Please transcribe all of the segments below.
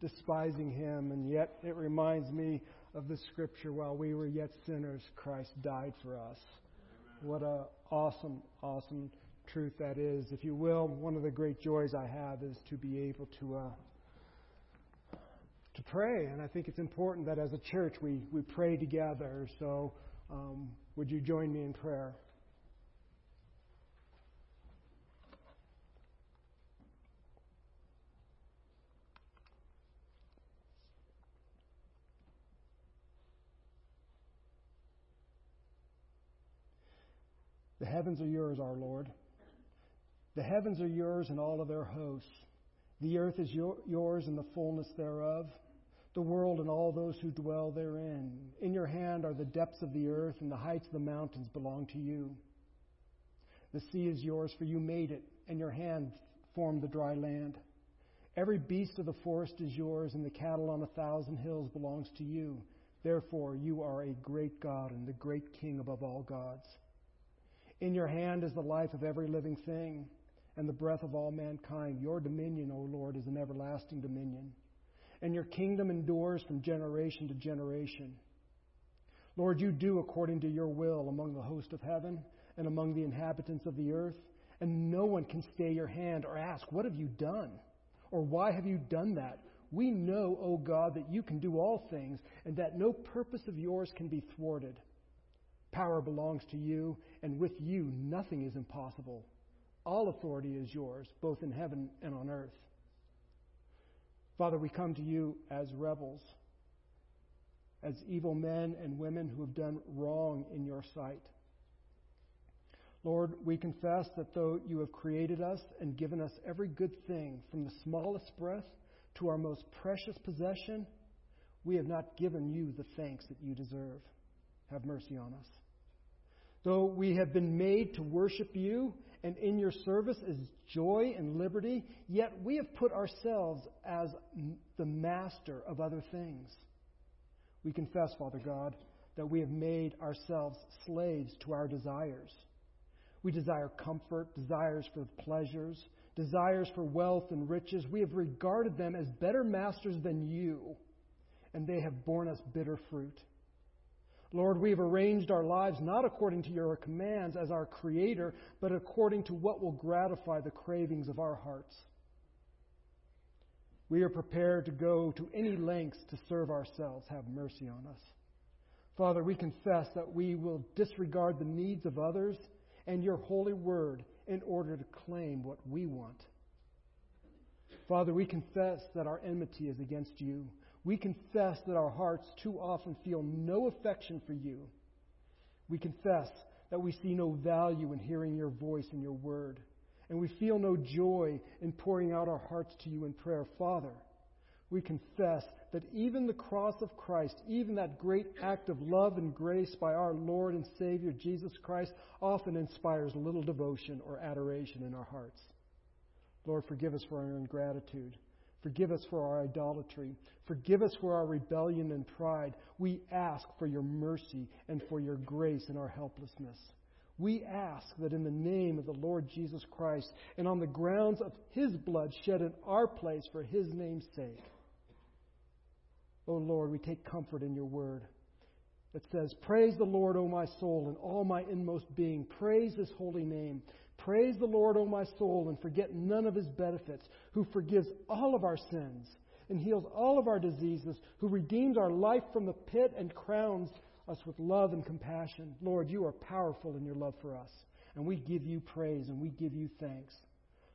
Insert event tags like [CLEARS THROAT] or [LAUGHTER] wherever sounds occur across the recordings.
despising him, and yet it reminds me of the scripture while we were yet sinners, Christ died for us. What a awesome, awesome truth that is. If you will, one of the great joys I have is to be able to uh, to pray, and I think it's important that as a church we we pray together. So, um, would you join me in prayer? Heavens are yours, our Lord. The heavens are yours and all of their hosts. The earth is your, yours and the fullness thereof, the world and all those who dwell therein. In your hand are the depths of the earth, and the heights of the mountains belong to you. The sea is yours, for you made it, and your hand formed the dry land. Every beast of the forest is yours, and the cattle on a thousand hills belongs to you. Therefore, you are a great God and the great King above all gods. In your hand is the life of every living thing and the breath of all mankind. Your dominion, O Lord, is an everlasting dominion, and your kingdom endures from generation to generation. Lord, you do according to your will among the host of heaven and among the inhabitants of the earth, and no one can stay your hand or ask, What have you done? or Why have you done that? We know, O God, that you can do all things, and that no purpose of yours can be thwarted. Power belongs to you, and with you nothing is impossible. All authority is yours, both in heaven and on earth. Father, we come to you as rebels, as evil men and women who have done wrong in your sight. Lord, we confess that though you have created us and given us every good thing, from the smallest breath to our most precious possession, we have not given you the thanks that you deserve. Have mercy on us. Though we have been made to worship you and in your service is joy and liberty, yet we have put ourselves as the master of other things. We confess, Father God, that we have made ourselves slaves to our desires. We desire comfort, desires for pleasures, desires for wealth and riches. We have regarded them as better masters than you, and they have borne us bitter fruit. Lord, we've arranged our lives not according to your commands as our Creator, but according to what will gratify the cravings of our hearts. We are prepared to go to any lengths to serve ourselves. Have mercy on us. Father, we confess that we will disregard the needs of others and your holy word in order to claim what we want. Father, we confess that our enmity is against you. We confess that our hearts too often feel no affection for you. We confess that we see no value in hearing your voice and your word. And we feel no joy in pouring out our hearts to you in prayer. Father, we confess that even the cross of Christ, even that great act of love and grace by our Lord and Savior Jesus Christ, often inspires little devotion or adoration in our hearts. Lord, forgive us for our ingratitude. Forgive us for our idolatry. Forgive us for our rebellion and pride. We ask for your mercy and for your grace in our helplessness. We ask that in the name of the Lord Jesus Christ and on the grounds of his blood shed in our place for his name's sake. O oh Lord, we take comfort in your word that says, Praise the Lord, O my soul, and all my inmost being. Praise his holy name. Praise the Lord, O my soul, and forget none of his benefits, who forgives all of our sins and heals all of our diseases, who redeems our life from the pit and crowns us with love and compassion. Lord, you are powerful in your love for us, and we give you praise and we give you thanks.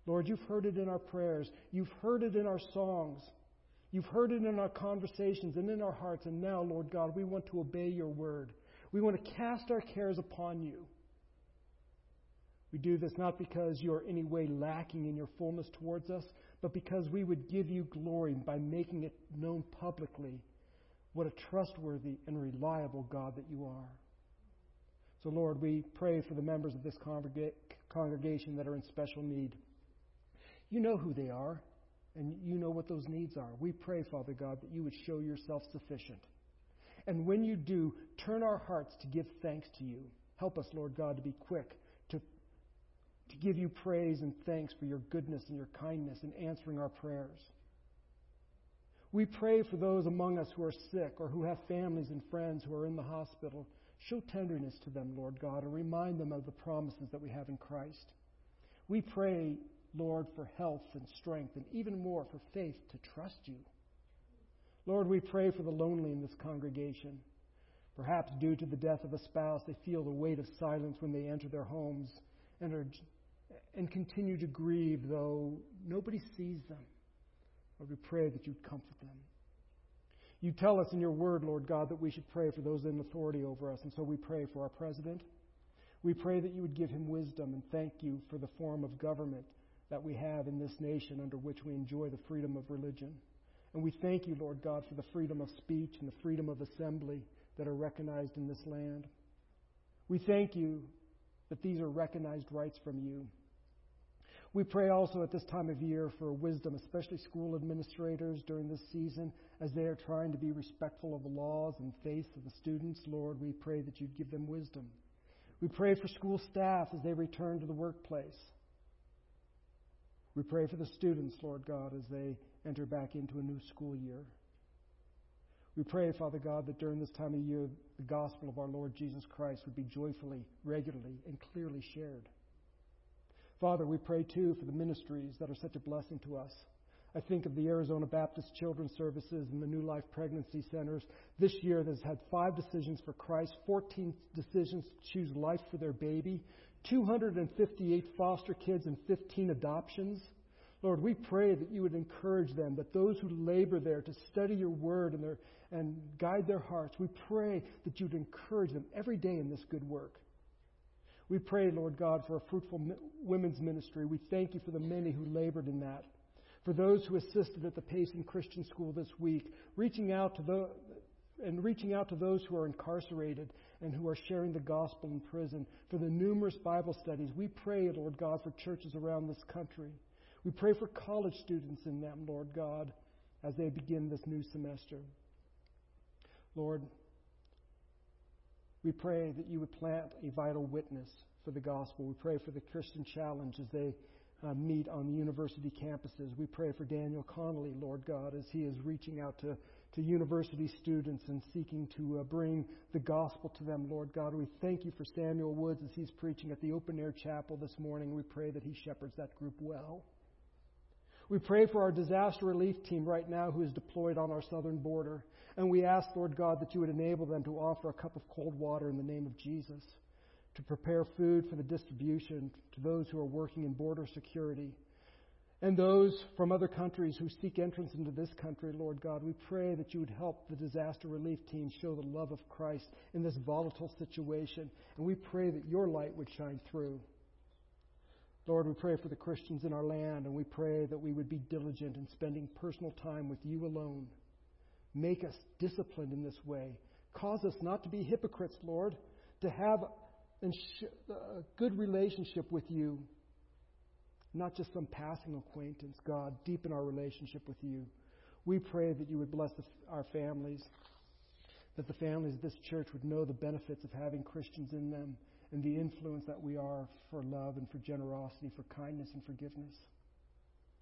Lord, you've heard it in our prayers, you've heard it in our songs. You've heard it in our conversations and in our hearts. And now, Lord God, we want to obey your word. We want to cast our cares upon you. We do this not because you are any way lacking in your fullness towards us, but because we would give you glory by making it known publicly what a trustworthy and reliable God that you are. So, Lord, we pray for the members of this congrega- congregation that are in special need. You know who they are, and you know what those needs are. We pray, Father God, that you would show yourself sufficient. And when you do, turn our hearts to give thanks to you. Help us, Lord God, to be quick to give you praise and thanks for your goodness and your kindness in answering our prayers. We pray for those among us who are sick or who have families and friends who are in the hospital. Show tenderness to them, Lord God, and remind them of the promises that we have in Christ. We pray, Lord, for health and strength, and even more for faith to trust you. Lord, we pray for the lonely in this congregation. Perhaps due to the death of a spouse, they feel the weight of silence when they enter their homes and, are, and continue to grieve, though nobody sees them. Lord, we pray that you'd comfort them. You tell us in your word, Lord God, that we should pray for those in authority over us, and so we pray for our president. We pray that you would give him wisdom and thank you for the form of government that we have in this nation under which we enjoy the freedom of religion. And we thank you, Lord God, for the freedom of speech and the freedom of assembly that are recognized in this land. We thank you that these are recognized rights from you. We pray also at this time of year for wisdom, especially school administrators during this season as they are trying to be respectful of the laws and faith of the students. Lord, we pray that you'd give them wisdom. We pray for school staff as they return to the workplace. We pray for the students, Lord God, as they enter back into a new school year. We pray, Father God, that during this time of year, the gospel of our Lord Jesus Christ would be joyfully, regularly, and clearly shared. Father, we pray too for the ministries that are such a blessing to us. I think of the Arizona Baptist Children's Services and the New Life Pregnancy Centers. This year, that's had five decisions for Christ, 14 decisions to choose life for their baby, 258 foster kids, and 15 adoptions. Lord, we pray that you would encourage them, that those who labor there to study your word and, their, and guide their hearts, we pray that you'd encourage them every day in this good work. We pray, Lord God, for a fruitful women's ministry. We thank you for the many who labored in that. For those who assisted at the Payson Christian School this week, reaching out to the, and reaching out to those who are incarcerated and who are sharing the gospel in prison. For the numerous Bible studies, we pray, Lord God, for churches around this country. We pray for college students in them, Lord God, as they begin this new semester. Lord, we pray that you would plant a vital witness for the gospel. We pray for the Christian Challenge as they uh, meet on the university campuses. We pray for Daniel Connolly, Lord God, as he is reaching out to, to university students and seeking to uh, bring the gospel to them, Lord God. We thank you for Samuel Woods as he's preaching at the open air chapel this morning. We pray that he shepherds that group well. We pray for our disaster relief team right now who is deployed on our southern border. And we ask, Lord God, that you would enable them to offer a cup of cold water in the name of Jesus, to prepare food for the distribution to those who are working in border security. And those from other countries who seek entrance into this country, Lord God, we pray that you would help the disaster relief team show the love of Christ in this volatile situation. And we pray that your light would shine through. Lord, we pray for the Christians in our land, and we pray that we would be diligent in spending personal time with you alone. Make us disciplined in this way. Cause us not to be hypocrites, Lord, to have a good relationship with you, not just some passing acquaintance. God, deepen our relationship with you. We pray that you would bless our families, that the families of this church would know the benefits of having Christians in them and the influence that we are for love and for generosity, for kindness and forgiveness.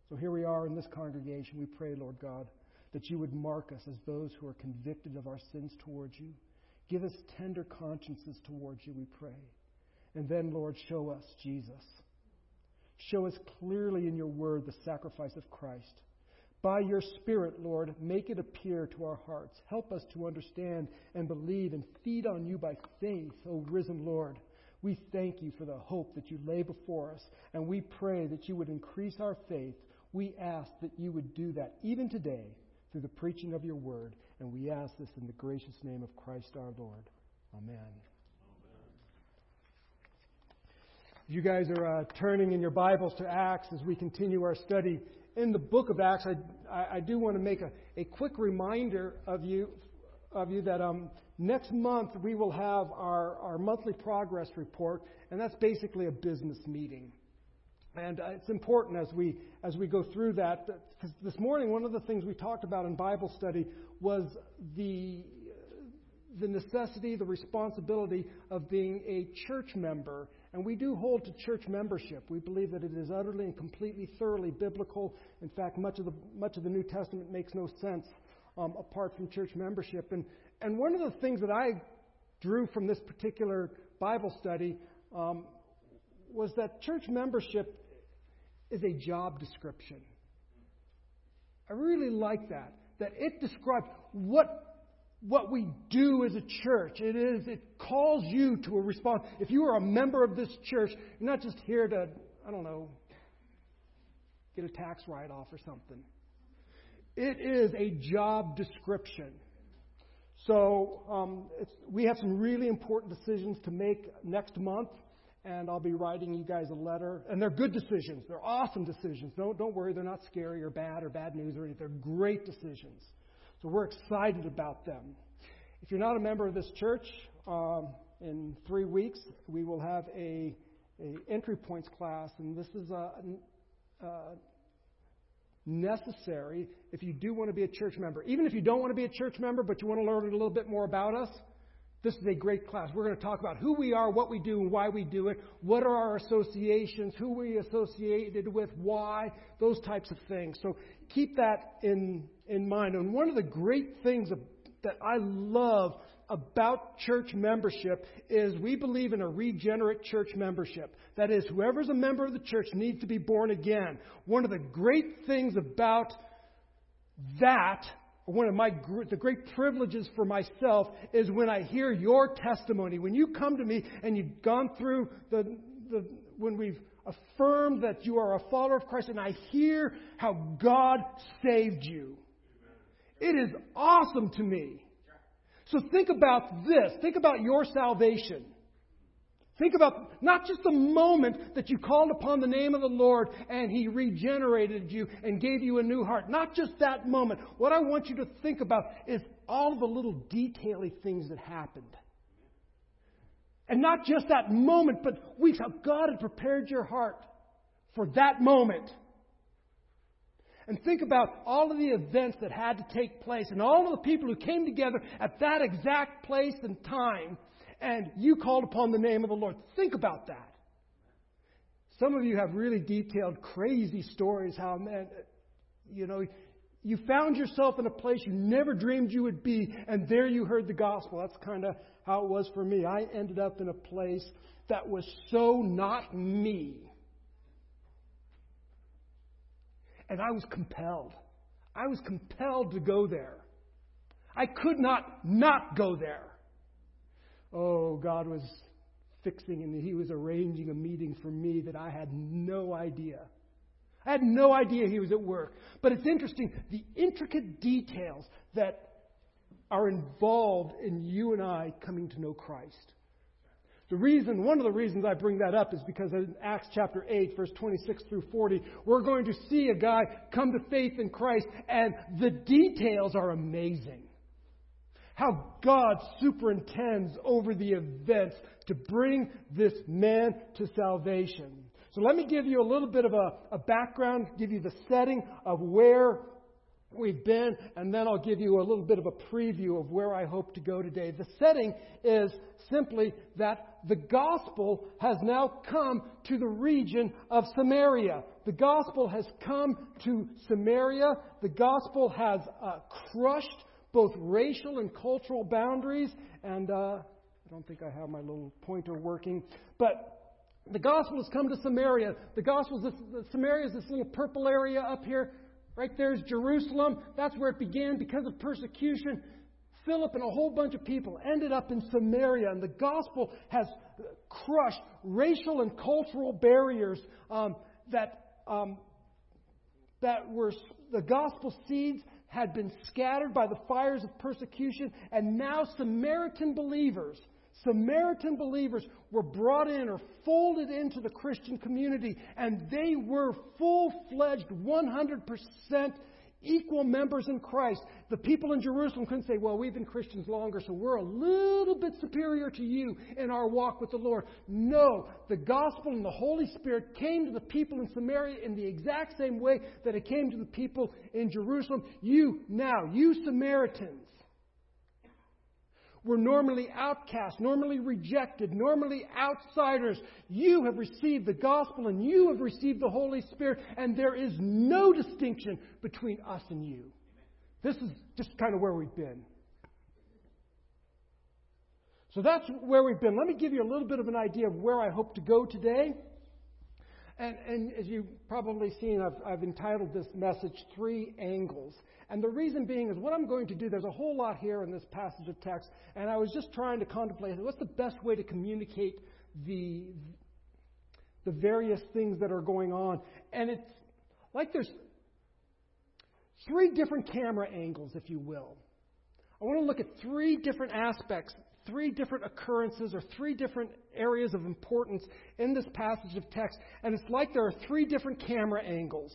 So here we are in this congregation. We pray, Lord God, that you would mark us as those who are convicted of our sins towards you. Give us tender consciences towards you, we pray. And then, Lord, show us Jesus. Show us clearly in your word the sacrifice of Christ. By your Spirit, Lord, make it appear to our hearts. Help us to understand and believe and feed on you by faith, O risen Lord. We thank you for the hope that you lay before us, and we pray that you would increase our faith. We ask that you would do that even today through the preaching of your word, and we ask this in the gracious name of Christ our Lord. Amen. You guys are uh, turning in your Bibles to Acts as we continue our study in the book of Acts. I, I, I do want to make a, a quick reminder of you of you that um, next month we will have our, our monthly progress report, and that's basically a business meeting. And uh, it's important as we as we go through that. Because this morning, one of the things we talked about in Bible study was the the necessity, the responsibility of being a church member And we do hold to church membership. We believe that it is utterly and completely, thoroughly biblical. In fact, much of the, much of the New Testament makes no sense um, apart from church membership. And, and one of the things that I drew from this particular Bible study um, was that church membership is a job description. I really like that. That it describes what what we do as a church. It is it calls you to a response. If you are a member of this church, you're not just here to I don't know get a tax write off or something. It is a job description. So um, we have some really important decisions to make next month and I'll be writing you guys a letter. And they're good decisions. They're awesome decisions. Don't, don't worry, they're not scary or bad or bad news or anything. They're great decisions. So we're excited about them. If you're not a member of this church, um, in three weeks we will have a, a entry points class, and this is a, a necessary if you do want to be a church member. Even if you don't want to be a church member, but you want to learn a little bit more about us, this is a great class. We're going to talk about who we are, what we do, and why we do it. What are our associations? Who we associated with? Why? Those types of things. So keep that in, in mind. And one of the great things that I love about church membership is we believe in a regenerate church membership. That is, whoever's a member of the church needs to be born again. One of the great things about that one of my the great privileges for myself is when I hear your testimony. When you come to me and you've gone through the, the when we've affirmed that you are a follower of Christ, and I hear how God saved you. It is awesome to me. So think about this. Think about your salvation. Think about not just the moment that you called upon the name of the Lord and He regenerated you and gave you a new heart. Not just that moment. What I want you to think about is all the little detaily things that happened. And not just that moment, but weeks how God had prepared your heart for that moment. And think about all of the events that had to take place and all of the people who came together at that exact place and time and you called upon the name of the Lord. Think about that. Some of you have really detailed, crazy stories how, man, you know, you found yourself in a place you never dreamed you would be, and there you heard the gospel. That's kind of how it was for me. I ended up in a place that was so not me. And I was compelled. I was compelled to go there. I could not not go there. Oh, God was fixing and He was arranging a meeting for me that I had no idea. I had no idea He was at work. But it's interesting, the intricate details that are involved in you and I coming to know Christ. The reason, one of the reasons I bring that up is because in Acts chapter 8, verse 26 through 40, we're going to see a guy come to faith in Christ, and the details are amazing how God superintends over the events to bring this man to salvation. So let me give you a little bit of a, a background, give you the setting of where we've been, and then I'll give you a little bit of a preview of where I hope to go today. The setting is simply that the gospel has now come to the region of Samaria. The gospel has come to Samaria. The gospel has uh, crushed both racial and cultural boundaries. And uh, I don't think I have my little pointer working, but the gospel has come to Samaria. The gospel is Samaria is this little purple area up here. Right there is Jerusalem. That's where it began because of persecution. Philip and a whole bunch of people ended up in Samaria, and the gospel has crushed racial and cultural barriers um, that um, that were the gospel seeds had been scattered by the fires of persecution, and now Samaritan believers, Samaritan believers were brought in or folded into the Christian community, and they were full fledged, 100% equal members in Christ. The people in Jerusalem couldn't say, well, we've been Christians longer, so we're a little bit superior to you in our walk with the Lord. No, the gospel and the Holy Spirit came to the people in Samaria in the exact same way that it came to the people in Jerusalem. You now, you Samaritans, We're normally outcast, normally rejected, normally outsiders. You have received the gospel and you have received the Holy Spirit, and there is no distinction between us and you. This is just kind of where we've been. So that's where we've been. Let me give you a little bit of an idea of where I hope to go today. And, and as you've probably seen, I've, I've entitled this message Three Angles. And the reason being is what I'm going to do, there's a whole lot here in this passage of text, and I was just trying to contemplate what's the best way to communicate the, the various things that are going on. And it's like there's three different camera angles, if you will. I want to look at three different aspects three different occurrences or three different areas of importance in this passage of text. And it's like there are three different camera angles.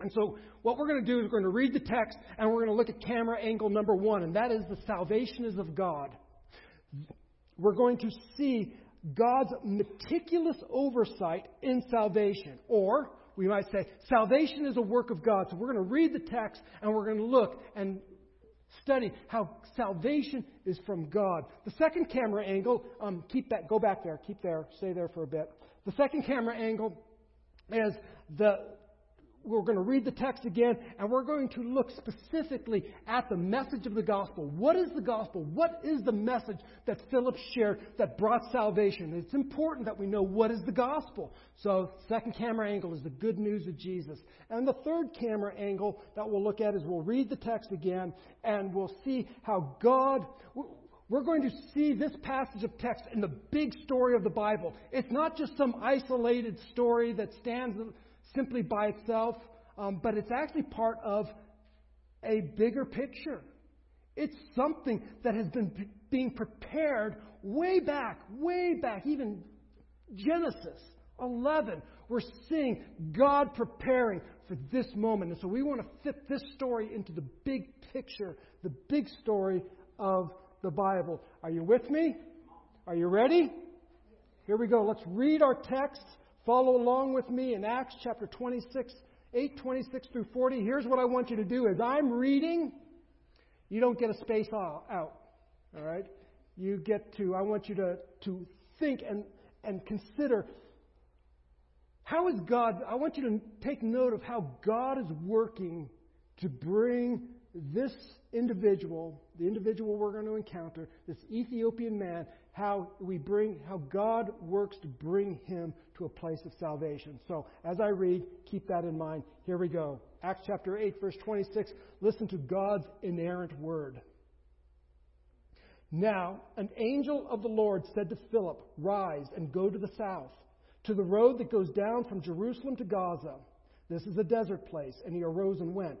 And so, what we're going to do is we're going to read the text and we're going to look at camera angle number one, and that is the salvation is of God. We're going to see God's meticulous oversight in salvation. Or, we might say, salvation is a work of God. So, we're going to read the text and we're going to look and study how salvation is from God. The second camera angle, um, keep that, go back there, keep there, stay there for a bit. The second camera angle is the we're going to read the text again, and we're going to look specifically at the message of the gospel. What is the gospel? What is the message that Philip shared that brought salvation? It's important that we know what is the gospel. So, second camera angle is the good news of Jesus. And the third camera angle that we'll look at is we'll read the text again, and we'll see how God. We're going to see this passage of text in the big story of the Bible. It's not just some isolated story that stands simply by itself, um, but it's actually part of a bigger picture. It's something that has been p- being prepared way back, way back, even Genesis 11. We're seeing God preparing for this moment. And so we want to fit this story into the big picture, the big story of the Bible. Are you with me? Are you ready? Here we go. Let's read our text Follow along with me in Acts chapter 26, 8, 26 through 40. Here's what I want you to do. As I'm reading, you don't get a space out. All right? You get to, I want you to, to think and, and consider how is God, I want you to take note of how God is working to bring this individual, the individual we're going to encounter, this Ethiopian man, how we bring, how God works to bring him to a place of salvation. So, as I read, keep that in mind. Here we go. Acts chapter 8, verse 26. Listen to God's inerrant word. Now, an angel of the Lord said to Philip, Rise and go to the south, to the road that goes down from Jerusalem to Gaza. This is a desert place. And he arose and went.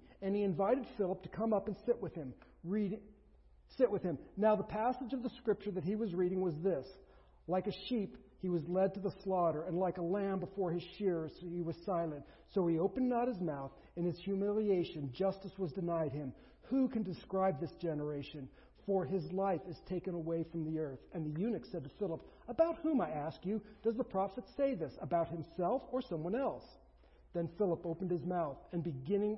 And he invited Philip to come up and sit with him, read, sit with him. Now, the passage of the scripture that he was reading was this Like a sheep, he was led to the slaughter, and like a lamb before his shearers, he was silent. So he opened not his mouth. In his humiliation, justice was denied him. Who can describe this generation? For his life is taken away from the earth. And the eunuch said to Philip, About whom, I ask you, does the prophet say this? About himself or someone else? Then Philip opened his mouth, and beginning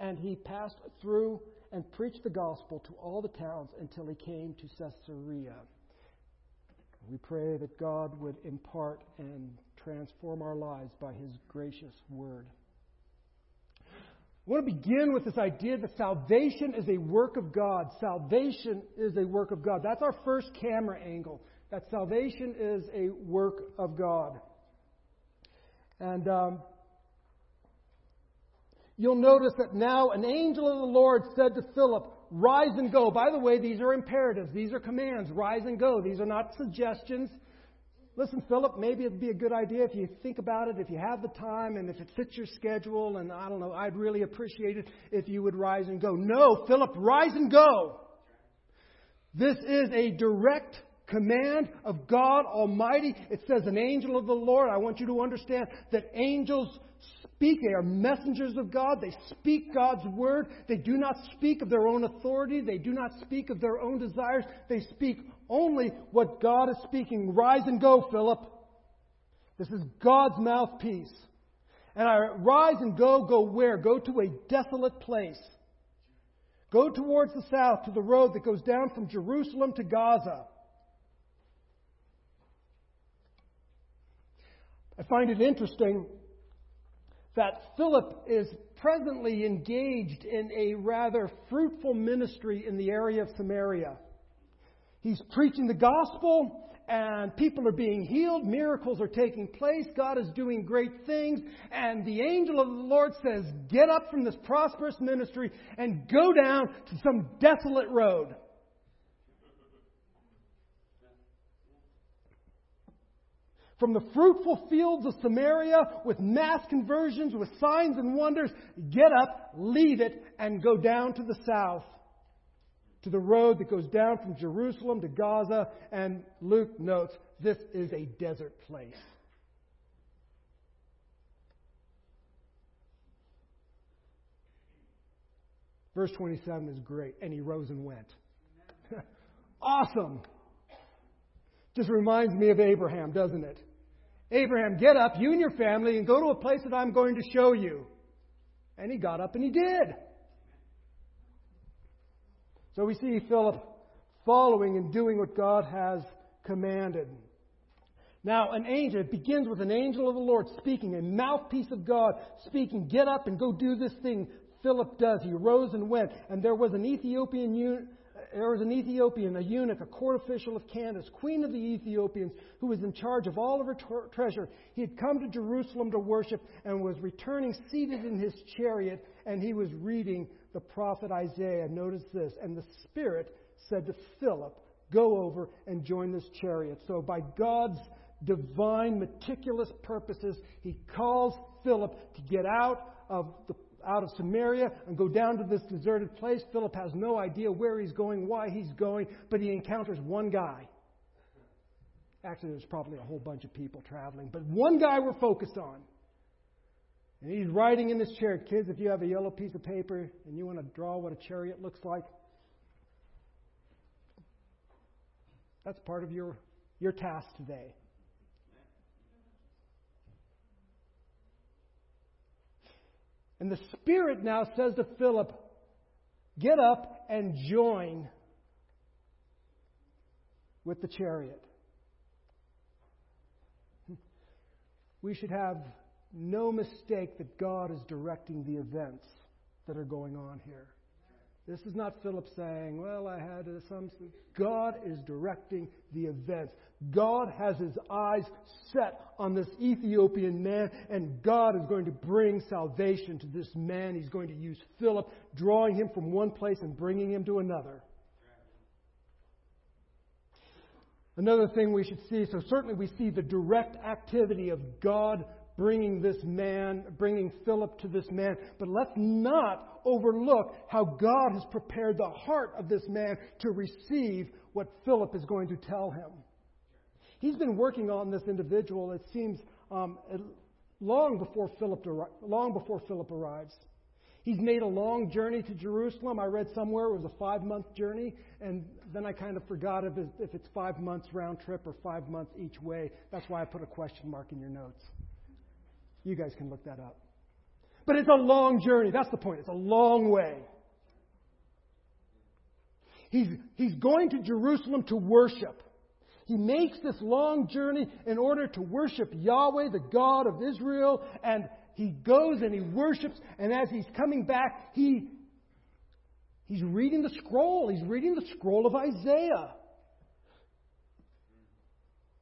and he passed through and preached the gospel to all the towns until he came to Caesarea. We pray that God would impart and transform our lives by his gracious word. I want to begin with this idea that salvation is a work of God. Salvation is a work of God. That's our first camera angle. That salvation is a work of God. And um, you'll notice that now an angel of the Lord said to Philip, Rise and go. By the way, these are imperatives. These are commands. Rise and go. These are not suggestions. Listen, Philip, maybe it'd be a good idea if you think about it, if you have the time, and if it fits your schedule, and I don't know, I'd really appreciate it if you would rise and go. No, Philip, rise and go. This is a direct command of God Almighty. It says, an angel of the Lord. I want you to understand that angels speak. They are messengers of God. They speak God's word. They do not speak of their own authority. They do not speak of their own desires. They speak only what God is speaking. Rise and go, Philip. This is God's mouthpiece. And I rise and go, go where? Go to a desolate place. Go towards the south to the road that goes down from Jerusalem to Gaza. I find it interesting that Philip is presently engaged in a rather fruitful ministry in the area of Samaria. He's preaching the gospel, and people are being healed, miracles are taking place, God is doing great things, and the angel of the Lord says, Get up from this prosperous ministry and go down to some desolate road. From the fruitful fields of Samaria with mass conversions, with signs and wonders, get up, leave it, and go down to the south, to the road that goes down from Jerusalem to Gaza. And Luke notes this is a desert place. Verse 27 is great. And he rose and went. [LAUGHS] awesome. Just reminds me of Abraham, doesn't it? Abraham, get up, you and your family, and go to a place that I'm going to show you. And he got up and he did. So we see Philip following and doing what God has commanded. Now, an angel, it begins with an angel of the Lord speaking, a mouthpiece of God speaking, get up and go do this thing. Philip does. He rose and went. And there was an Ethiopian there was an Ethiopian, a eunuch, a court official of Candace, queen of the Ethiopians, who was in charge of all of her treasure. He had come to Jerusalem to worship and was returning seated in his chariot, and he was reading the prophet Isaiah. Notice this. And the Spirit said to Philip, Go over and join this chariot. So, by God's divine, meticulous purposes, he calls Philip to get out of the out of Samaria and go down to this deserted place. Philip has no idea where he's going, why he's going, but he encounters one guy. Actually, there's probably a whole bunch of people traveling, but one guy we're focused on. And he's riding in this chariot. Kids, if you have a yellow piece of paper and you want to draw what a chariot looks like, that's part of your, your task today. And the Spirit now says to Philip, Get up and join with the chariot. We should have no mistake that God is directing the events that are going on here. This is not Philip saying, Well, I had some. God is directing the events. God has his eyes set on this Ethiopian man, and God is going to bring salvation to this man. He's going to use Philip, drawing him from one place and bringing him to another. Another thing we should see so, certainly, we see the direct activity of God bringing this man, bringing Philip to this man. But let's not overlook how God has prepared the heart of this man to receive what Philip is going to tell him. He's been working on this individual, it seems, um, long, before Philip, long before Philip arrives. He's made a long journey to Jerusalem. I read somewhere it was a five month journey, and then I kind of forgot if it's five months round trip or five months each way. That's why I put a question mark in your notes. You guys can look that up. But it's a long journey. That's the point. It's a long way. He's, he's going to Jerusalem to worship. He makes this long journey in order to worship Yahweh, the God of Israel, and he goes and he worships, and as he's coming back, he he's reading the scroll. He's reading the scroll of Isaiah.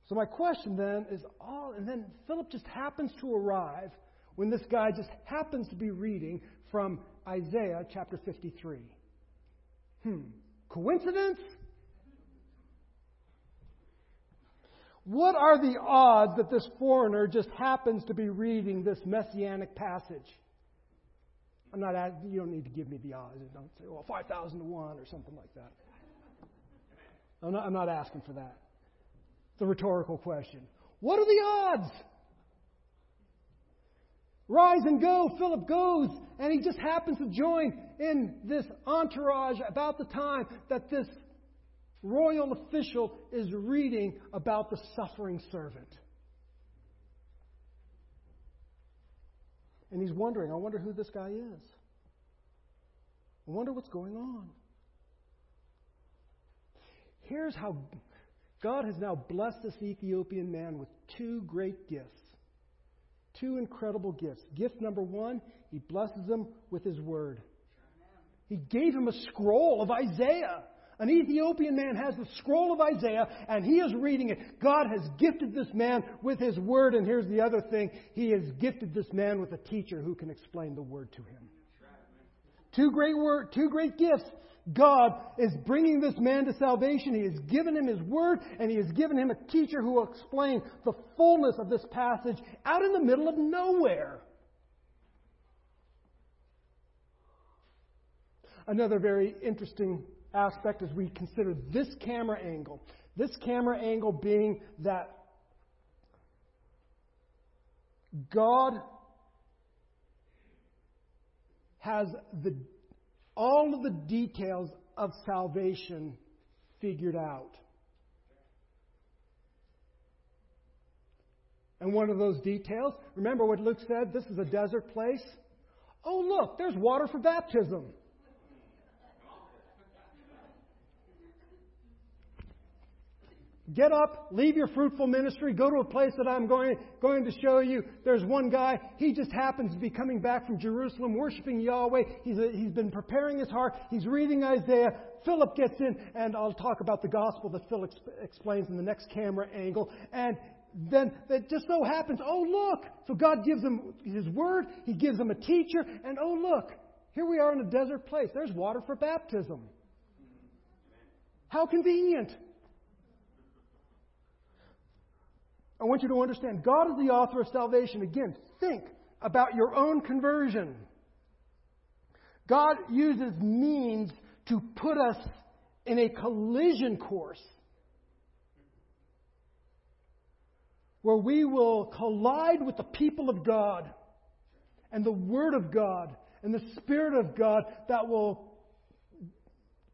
So my question then is all, and then Philip just happens to arrive when this guy just happens to be reading from Isaiah chapter 53. Hmm. Coincidence? What are the odds that this foreigner just happens to be reading this messianic passage? I'm not, you don't need to give me the odds. Don't say, well, 5,000 to 1 or something like that. I'm not, I'm not asking for that. A rhetorical question. What are the odds? Rise and go. Philip goes, and he just happens to join in this entourage about the time that this royal official is reading about the suffering servant. And he's wondering, I wonder who this guy is. I wonder what's going on. Here's how God has now blessed this Ethiopian man with two great gifts. Two incredible gifts. Gift number one, he blesses him with his word. He gave him a scroll of Isaiah. An Ethiopian man has the scroll of Isaiah and he is reading it. God has gifted this man with his word. And here's the other thing He has gifted this man with a teacher who can explain the word to him. Two great word, two great gifts. God is bringing this man to salvation. He has given him his word and he has given him a teacher who will explain the fullness of this passage out in the middle of nowhere. Another very interesting aspect as we consider this camera angle. This camera angle being that God has the, all of the details of salvation figured out. And one of those details, remember what Luke said? This is a desert place. Oh, look, there's water for baptism. Get up, leave your fruitful ministry, go to a place that I'm going, going to show you. There's one guy, he just happens to be coming back from Jerusalem, worshiping Yahweh. He's, a, he's been preparing his heart. He's reading Isaiah. Philip gets in, and I'll talk about the gospel that Philip explains in the next camera angle. And then it just so happens, oh, look. So God gives him his word, he gives him a teacher, and oh, look. Here we are in a desert place. There's water for baptism. How convenient. I want you to understand God is the author of salvation. Again, think about your own conversion. God uses means to put us in a collision course where we will collide with the people of God and the Word of God and the Spirit of God that will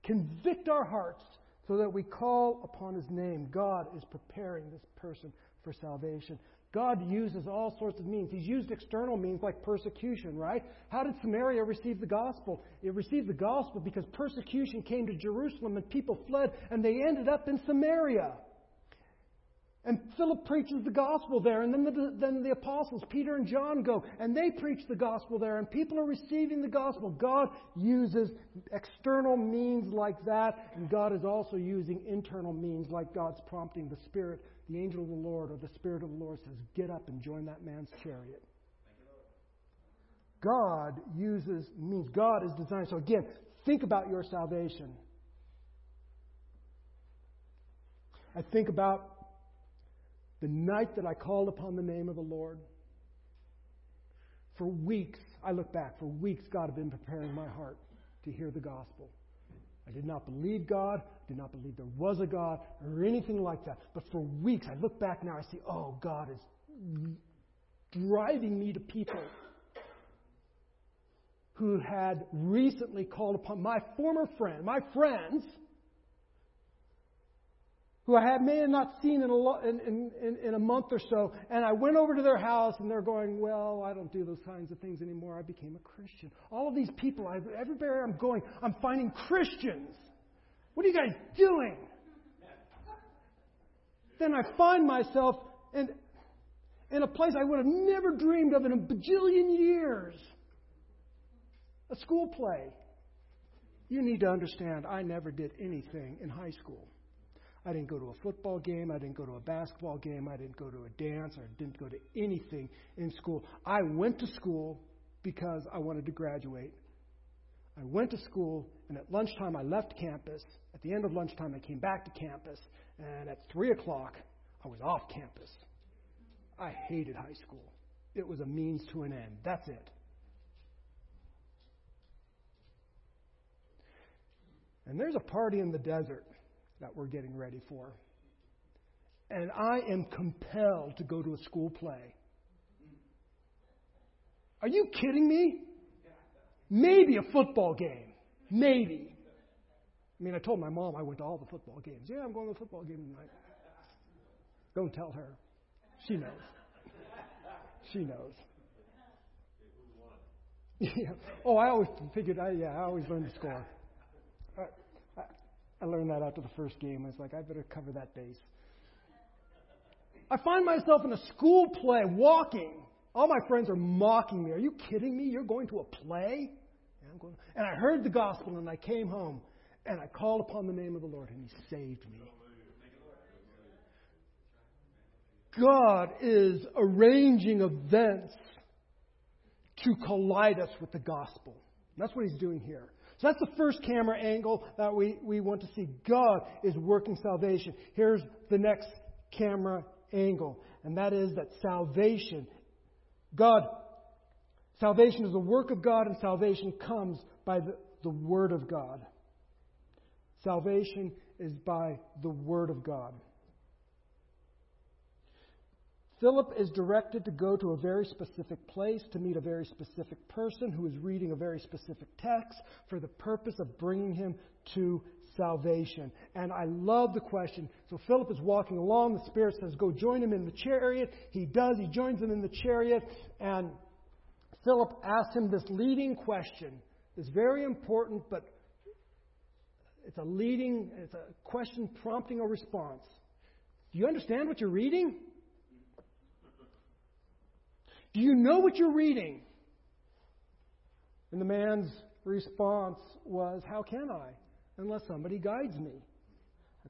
convict our hearts so that we call upon His name. God is preparing this person for salvation. God uses all sorts of means. He's used external means like persecution, right? How did Samaria receive the gospel? It received the gospel because persecution came to Jerusalem and people fled and they ended up in Samaria. And Philip preaches the gospel there, and then the, then the apostles, Peter and John, go, and they preach the gospel there, and people are receiving the gospel. God uses external means like that, and God is also using internal means like God's prompting the Spirit the angel of the Lord or the Spirit of the Lord says, Get up and join that man's chariot. God uses means. God is designed. So again, think about your salvation. I think about the night that I called upon the name of the Lord. For weeks, I look back, for weeks, God had been preparing my heart to hear the gospel. I did not believe God, did not believe there was a God or anything like that. But for weeks, I look back now, I see, oh, God is driving me to people who had recently called upon my former friend, my friends, who I had may have not seen in a, lo- in, in, in, a month or so, and I went over to their house, and they're going, "Well, I don't do those kinds of things anymore. I became a Christian." All of these people, I, everywhere I'm going, I'm finding Christians. What are you guys doing? then I find myself, and in a place I would have never dreamed of in a bajillion years. A school play. You need to understand, I never did anything in high school. I didn't go to a football game. I didn't go to a basketball game. I didn't go to a dance. I didn't go to anything in school. I went to school because I wanted to graduate. I went to school, and at lunchtime I left campus. At the end of lunchtime, I came back to campus, and at 3 o'clock, I was off campus. I hated high school. It was a means to an end. That's it. And there's a party in the desert that we're getting ready for. And I am compelled to go to a school play. Are you kidding me? Maybe a football game. Maybe. I mean, I told my mom I went to all the football games. Yeah, I'm going to the football game tonight. Don't tell her. She knows. She knows. [LAUGHS] Yeah. Oh, I always figured. I yeah, I always learned the score. I, learned that after the first game. I was like, I better cover that base. I find myself in a school play, walking. All my friends are mocking me. Are you kidding me? You're going to a play? Yeah, I'm going. And I heard the gospel, and I came home, and I called upon the name of the Lord, and He saved me. God is arranging events to collide us with the gospel. That's what he's doing here. So that's the first camera angle that we, we want to see. God is working salvation. Here's the next camera angle, and that is that salvation, God, salvation is the work of God, and salvation comes by the, the Word of God. Salvation is by the Word of God. Philip is directed to go to a very specific place to meet a very specific person who is reading a very specific text for the purpose of bringing him to salvation. And I love the question. So Philip is walking along. The Spirit says, Go join him in the chariot. He does. He joins him in the chariot. And Philip asks him this leading question. It's very important, but it's a leading, it's a question prompting a response. Do you understand what you're reading? Do you know what you're reading? And the man's response was, How can I? Unless somebody guides me. I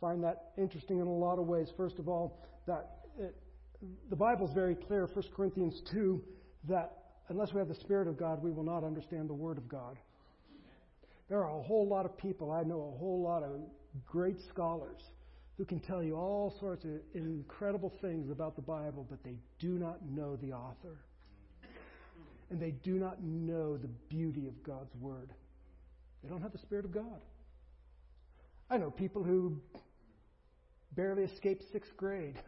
find that interesting in a lot of ways. First of all, that it, the Bible's very clear, 1 Corinthians 2, that unless we have the Spirit of God, we will not understand the Word of God. There are a whole lot of people, I know a whole lot of great scholars who can tell you all sorts of incredible things about the Bible, but they do not know the author. And they do not know the beauty of God's Word. They don't have the Spirit of God. I know people who barely escaped sixth grade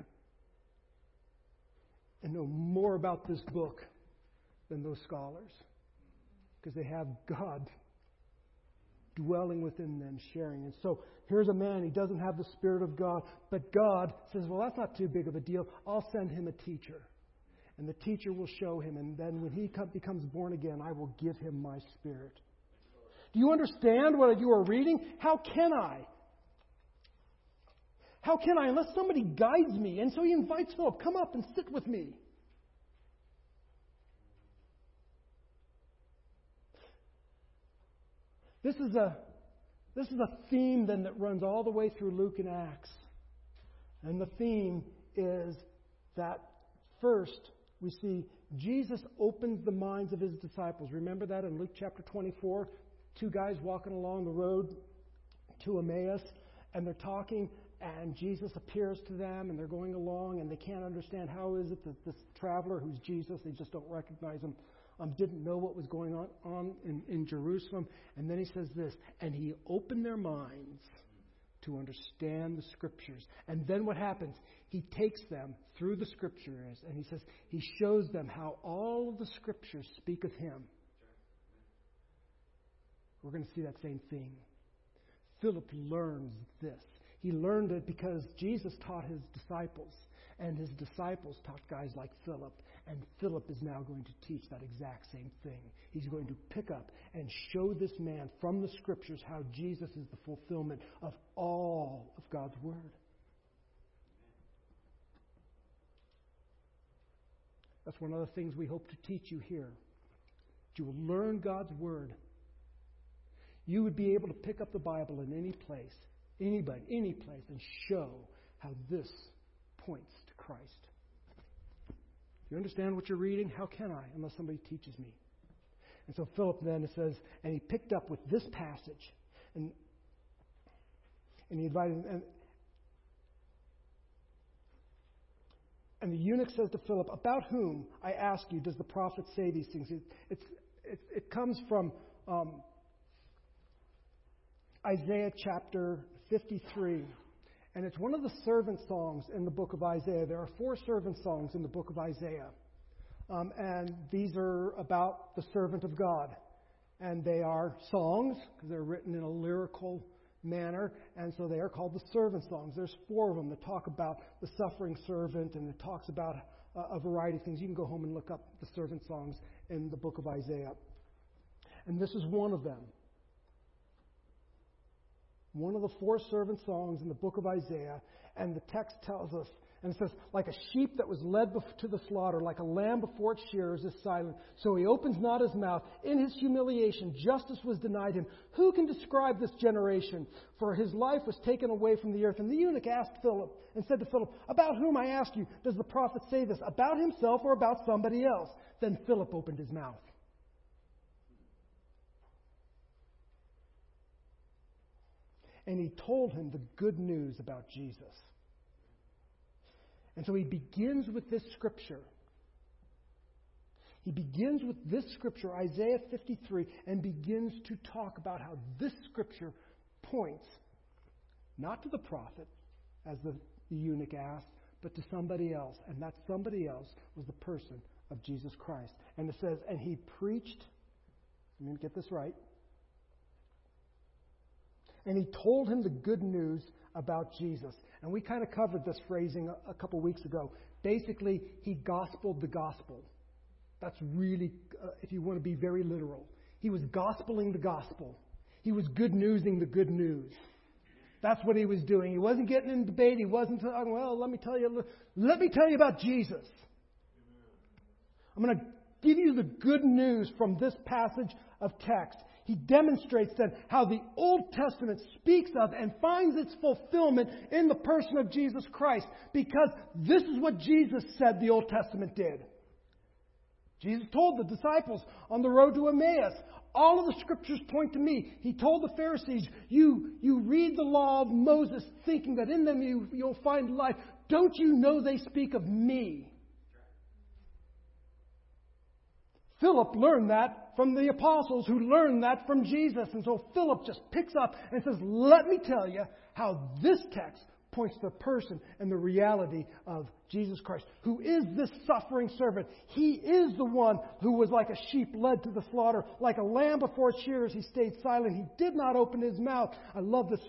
and know more about this book than those scholars because they have God dwelling within them, sharing. And so here's a man, he doesn't have the Spirit of God, but God says, Well, that's not too big of a deal. I'll send him a teacher. And the teacher will show him, and then when he becomes born again, I will give him my Spirit. Do you understand what you are reading? How can I? How can I unless somebody guides me? And so he invites Philip, come up and sit with me. This is a this is a theme then that runs all the way through Luke and Acts. And the theme is that first we see Jesus opens the minds of his disciples. Remember that in Luke chapter 24? Two guys walking along the road to Emmaus, and they're talking, and Jesus appears to them, and they're going along, and they can't understand how is it that this traveler who's Jesus, they just don't recognize him, um, didn't know what was going on, on in, in Jerusalem. And then he says this, and he opened their minds to understand the scriptures. And then what happens? He takes them through the scriptures and he says, he shows them how all of the scriptures speak of him. We're going to see that same thing. Philip learns this. He learned it because Jesus taught his disciples, and his disciples taught guys like Philip. And Philip is now going to teach that exact same thing. He's going to pick up and show this man from the scriptures how Jesus is the fulfillment of all of God's word. That's one of the things we hope to teach you here. You will learn God's Word. You would be able to pick up the Bible in any place, anybody, any place, and show how this points to Christ. You understand what you're reading? How can I, unless somebody teaches me? And so Philip then says, and he picked up with this passage, and and he invited and and the eunuch says to Philip, About whom, I ask you, does the prophet say these things? It, it, it, it comes from um, Isaiah chapter 53. And it's one of the servant songs in the book of Isaiah. There are four servant songs in the book of Isaiah. Um, and these are about the servant of God. And they are songs, because they're written in a lyrical manner, and so they are called the servant songs. There's four of them that talk about the suffering servant, and it talks about a, a variety of things. You can go home and look up the servant songs in the book of Isaiah. And this is one of them. One of the four servant songs in the book of Isaiah, and the text tells us and it says, like a sheep that was led to the slaughter, like a lamb before its shearers is silent. So he opens not his mouth. In his humiliation, justice was denied him. Who can describe this generation? For his life was taken away from the earth. And the eunuch asked Philip and said to Philip, About whom, I ask you, does the prophet say this? About himself or about somebody else? Then Philip opened his mouth. And he told him the good news about Jesus. And so he begins with this scripture. He begins with this scripture, Isaiah 53, and begins to talk about how this scripture points not to the prophet, as the, the eunuch asked, but to somebody else. And that somebody else was the person of Jesus Christ. And it says, and he preached, going to get this right, and he told him the good news about Jesus. And we kind of covered this phrasing a, a couple weeks ago. Basically, he gospeled the gospel. That's really, uh, if you want to be very literal. He was gospeling the gospel. He was good newsing the good news. That's what he was doing. He wasn't getting in debate. He wasn't talking, well, let me tell you, let me tell you about Jesus. I'm going to give you the good news from this passage of text he demonstrates then how the Old Testament speaks of and finds its fulfillment in the person of Jesus Christ because this is what Jesus said the Old Testament did. Jesus told the disciples on the road to Emmaus, all of the scriptures point to me. He told the Pharisees, you, you read the law of Moses thinking that in them you, you'll find life. Don't you know they speak of me? Philip learned that from the apostles who learned that from Jesus. And so Philip just picks up and says, Let me tell you how this text points to the person and the reality of Jesus Christ, who is this suffering servant. He is the one who was like a sheep led to the slaughter, like a lamb before its shearers. He stayed silent. He did not open his mouth. I love this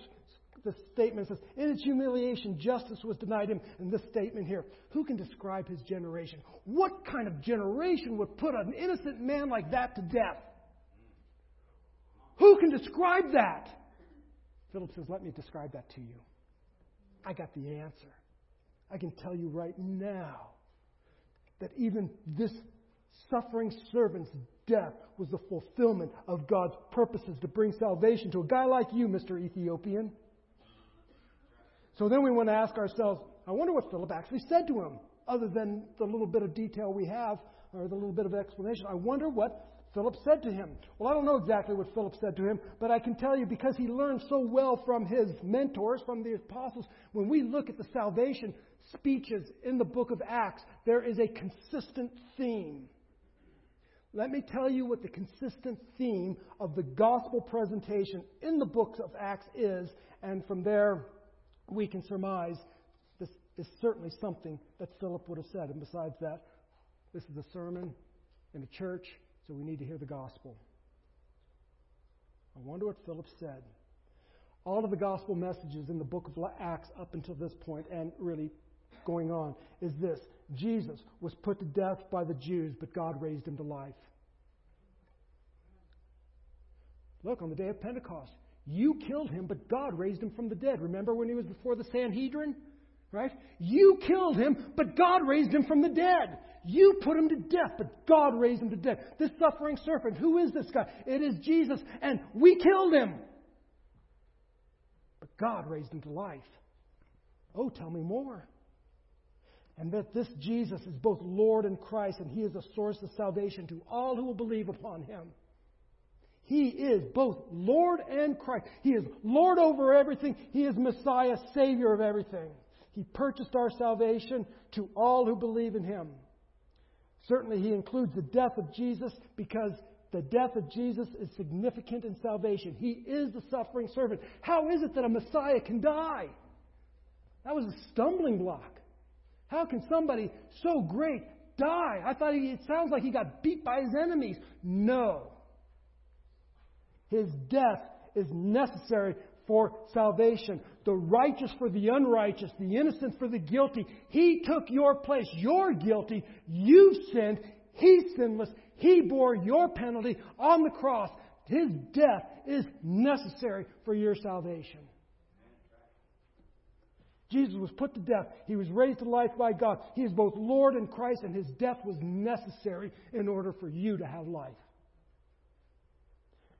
the statement says, In his humiliation, justice was denied him. And this statement here, who can describe his generation? What kind of generation would put an innocent man like that to death? Who can describe that? Philip says, Let me describe that to you. I got the answer. I can tell you right now that even this suffering servant's death was the fulfillment of God's purposes to bring salvation to a guy like you, Mr. Ethiopian. So then we want to ask ourselves, I wonder what Philip actually said to him, other than the little bit of detail we have, or the little bit of explanation. I wonder what Philip said to him. Well, I don't know exactly what Philip said to him, but I can tell you because he learned so well from his mentors, from the apostles, when we look at the salvation speeches in the book of Acts, there is a consistent theme. Let me tell you what the consistent theme of the gospel presentation in the books of Acts is, and from there, we can surmise this is certainly something that Philip would have said. And besides that, this is a sermon in a church, so we need to hear the gospel. I wonder what Philip said. All of the gospel messages in the book of Acts up until this point, and really going on, is this Jesus was put to death by the Jews, but God raised him to life. Look, on the day of Pentecost, you killed him, but God raised him from the dead. Remember when he was before the Sanhedrin? Right? You killed him, but God raised him from the dead. You put him to death, but God raised him to death. This suffering serpent, who is this guy? It is Jesus, and we killed him. But God raised him to life. Oh, tell me more. And that this Jesus is both Lord and Christ, and he is a source of salvation to all who will believe upon him. He is both Lord and Christ. He is Lord over everything. He is Messiah, Savior of everything. He purchased our salvation to all who believe in Him. Certainly, He includes the death of Jesus because the death of Jesus is significant in salvation. He is the suffering servant. How is it that a Messiah can die? That was a stumbling block. How can somebody so great die? I thought he, it sounds like he got beat by his enemies. No. His death is necessary for salvation. The righteous for the unrighteous, the innocent for the guilty. He took your place. You're guilty. You've sinned. He's sinless. He bore your penalty on the cross. His death is necessary for your salvation. Jesus was put to death. He was raised to life by God. He is both Lord and Christ, and his death was necessary in order for you to have life.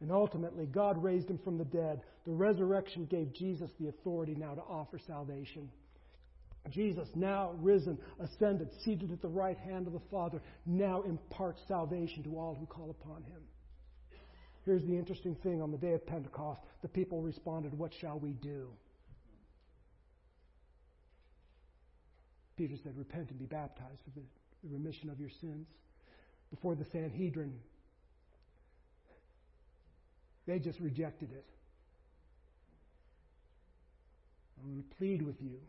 And ultimately, God raised him from the dead. The resurrection gave Jesus the authority now to offer salvation. Jesus, now risen, ascended, seated at the right hand of the Father, now imparts salvation to all who call upon him. Here's the interesting thing on the day of Pentecost the people responded, What shall we do? Peter said, Repent and be baptized for the remission of your sins. Before the Sanhedrin, they just rejected it. I'm going to plead with you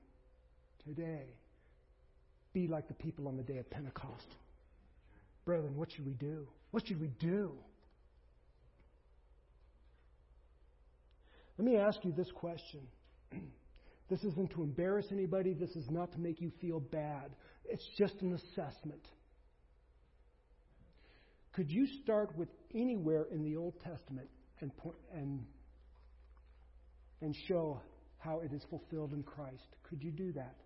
today be like the people on the day of Pentecost. Brethren, what should we do? What should we do? Let me ask you this question. [CLEARS THROAT] This isn't to embarrass anybody. This is not to make you feel bad. It's just an assessment. Could you start with anywhere in the Old Testament and, and, and show how it is fulfilled in Christ. Could you do that?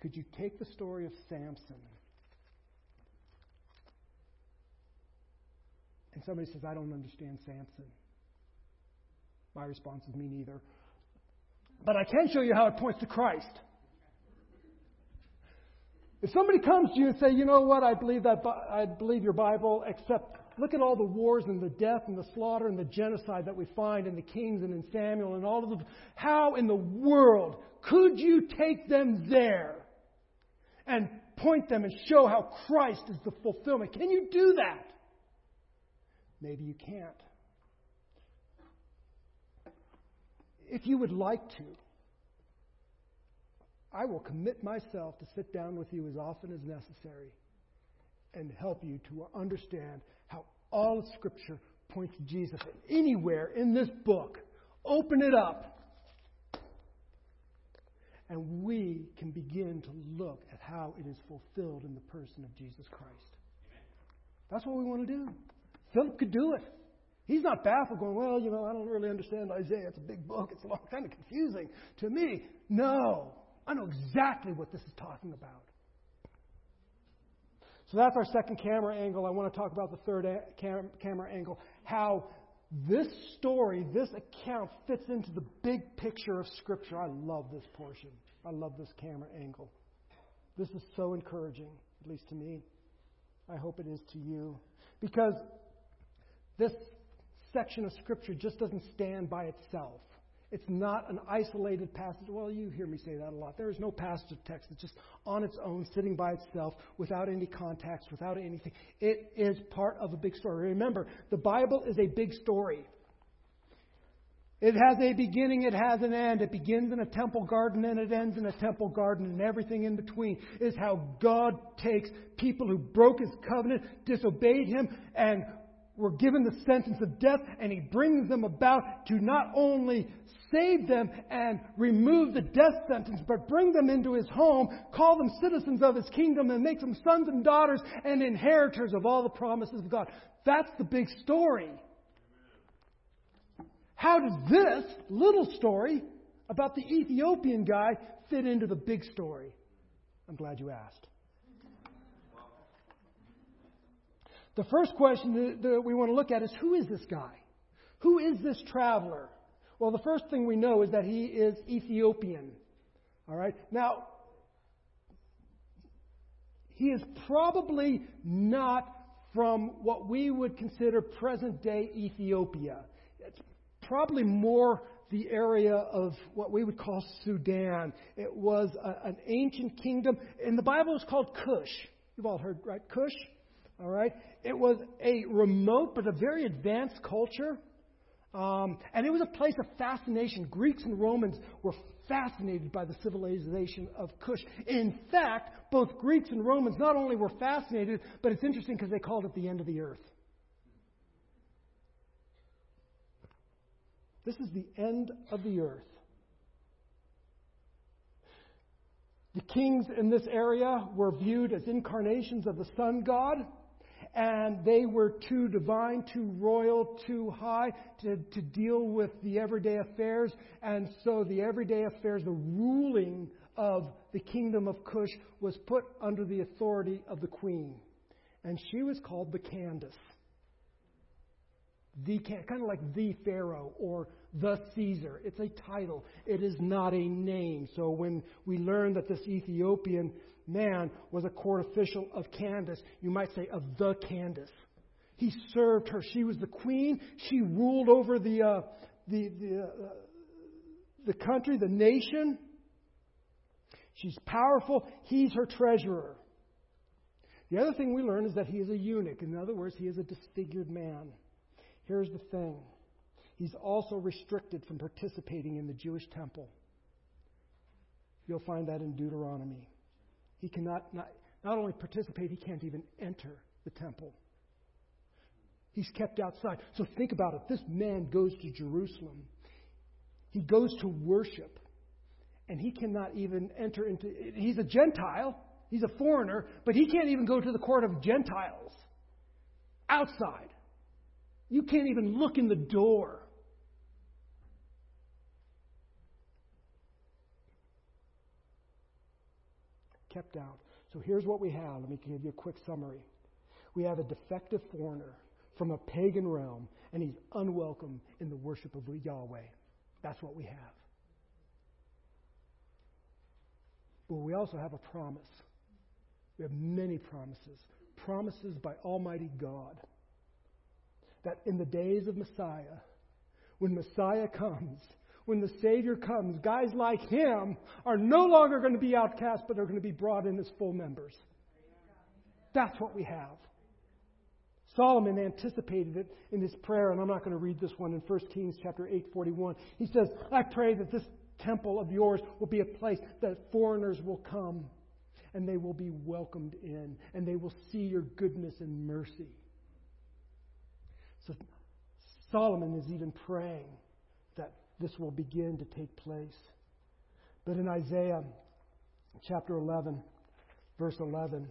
Could you take the story of Samson? And somebody says, I don't understand Samson. My response is, me neither. But I can show you how it points to Christ. If somebody comes to you and say, you know what, I believe that I believe your Bible, except Look at all the wars and the death and the slaughter and the genocide that we find in the Kings and in Samuel and all of them. How in the world could you take them there and point them and show how Christ is the fulfillment? Can you do that? Maybe you can't. If you would like to, I will commit myself to sit down with you as often as necessary and help you to understand all of Scripture points to Jesus. Anywhere in this book, open it up. And we can begin to look at how it is fulfilled in the person of Jesus Christ. That's what we want to do. Philip could do it. He's not baffled, going, Well, you know, I don't really understand Isaiah. It's a big book. It's a lot, kind of confusing to me. No. I know exactly what this is talking about. So that's our second camera angle. I want to talk about the third a- cam- camera angle how this story, this account fits into the big picture of Scripture. I love this portion. I love this camera angle. This is so encouraging, at least to me. I hope it is to you. Because this section of Scripture just doesn't stand by itself. It's not an isolated passage. Well, you hear me say that a lot. There is no passage of text that's just on its own, sitting by itself, without any context, without anything. It is part of a big story. Remember, the Bible is a big story. It has a beginning, it has an end. It begins in a temple garden and it ends in a temple garden, and everything in between is how God takes people who broke his covenant, disobeyed him, and were given the sentence of death, and he brings them about to not only save them and remove the death sentence, but bring them into his home, call them citizens of his kingdom, and make them sons and daughters and inheritors of all the promises of God. That's the big story. How does this little story about the Ethiopian guy fit into the big story? I'm glad you asked. The first question that, we want to look at is who is this guy? Who is this traveler? Well, the first thing we know is that he is Ethiopian. All right? Now, he is probably not from what we would consider present day Ethiopia. It's probably more the area of what we would call Sudan. It was a, an ancient kingdom. and the Bible, is called Cush. You've all heard, right? Cush. All right. It was a remote but a very advanced culture. Um, and it was a place of fascination. Greeks and Romans were fascinated by the civilization of Cush. In fact, both Greeks and Romans not only were fascinated, but it's interesting because they called it the end of the earth. This is the end of the earth. The kings in this area were viewed as incarnations of the sun god and they were too divine, too royal, too high to, to deal with the everyday affairs. And so the everyday affairs, the ruling of the kingdom of Cush, was put under the authority of the queen. And she was called the Candace. The, kind of like the Pharaoh or the Caesar. It's a title. It is not a name. So when we learn that this Ethiopian man was a court official of Candace. You might say of the Candace. He served her. She was the queen. She ruled over the, uh, the, the, uh, the country, the nation. She's powerful. He's her treasurer. The other thing we learn is that he is a eunuch. In other words, he is a disfigured man. Here's the thing he's also restricted from participating in the Jewish temple. You'll find that in Deuteronomy. He cannot not, not only participate, he can't even enter the temple. He's kept outside. So think about it. This man goes to Jerusalem. He goes to worship. And he cannot even enter into he's a Gentile, he's a foreigner, but he can't even go to the court of Gentiles. Outside. You can't even look in the door. Kept out. So here's what we have. Let me give you a quick summary. We have a defective foreigner from a pagan realm, and he's unwelcome in the worship of Yahweh. That's what we have. But we also have a promise. We have many promises. Promises by Almighty God that in the days of Messiah, when Messiah [LAUGHS] comes, when the Savior comes, guys like him are no longer going to be outcast, but are going to be brought in as full members. That's what we have. Solomon anticipated it in his prayer, and I'm not going to read this one in 1 Kings chapter 8, 41. He says, I pray that this temple of yours will be a place that foreigners will come and they will be welcomed in and they will see your goodness and mercy. So Solomon is even praying this will begin to take place. But in Isaiah chapter 11, verse 11,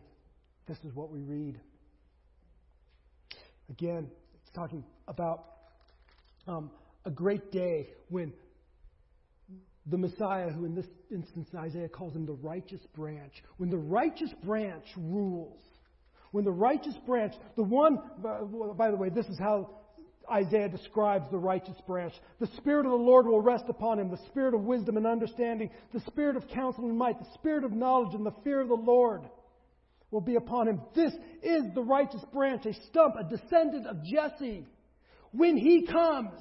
this is what we read. Again, it's talking about um, a great day when the Messiah, who in this instance Isaiah calls him the righteous branch, when the righteous branch rules, when the righteous branch, the one, by the way, this is how Isaiah describes the righteous branch. The Spirit of the Lord will rest upon him, the Spirit of wisdom and understanding, the Spirit of counsel and might, the Spirit of knowledge and the fear of the Lord will be upon him. This is the righteous branch, a stump, a descendant of Jesse. When he comes,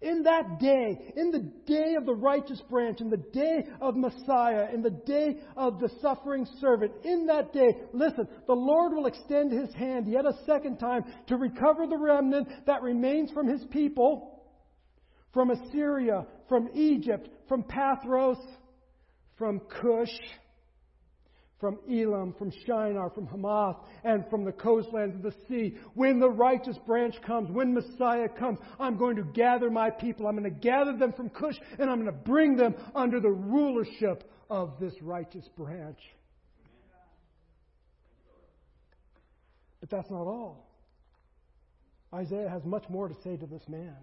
in that day, in the day of the righteous branch, in the day of Messiah, in the day of the suffering servant, in that day, listen, the Lord will extend his hand yet a second time to recover the remnant that remains from his people, from Assyria, from Egypt, from Pathros, from Cush, from Elam, from Shinar, from Hamath, and from the coastlands of the sea. When the righteous branch comes, when Messiah comes, I'm going to gather my people. I'm going to gather them from Cush, and I'm going to bring them under the rulership of this righteous branch. But that's not all. Isaiah has much more to say to this man.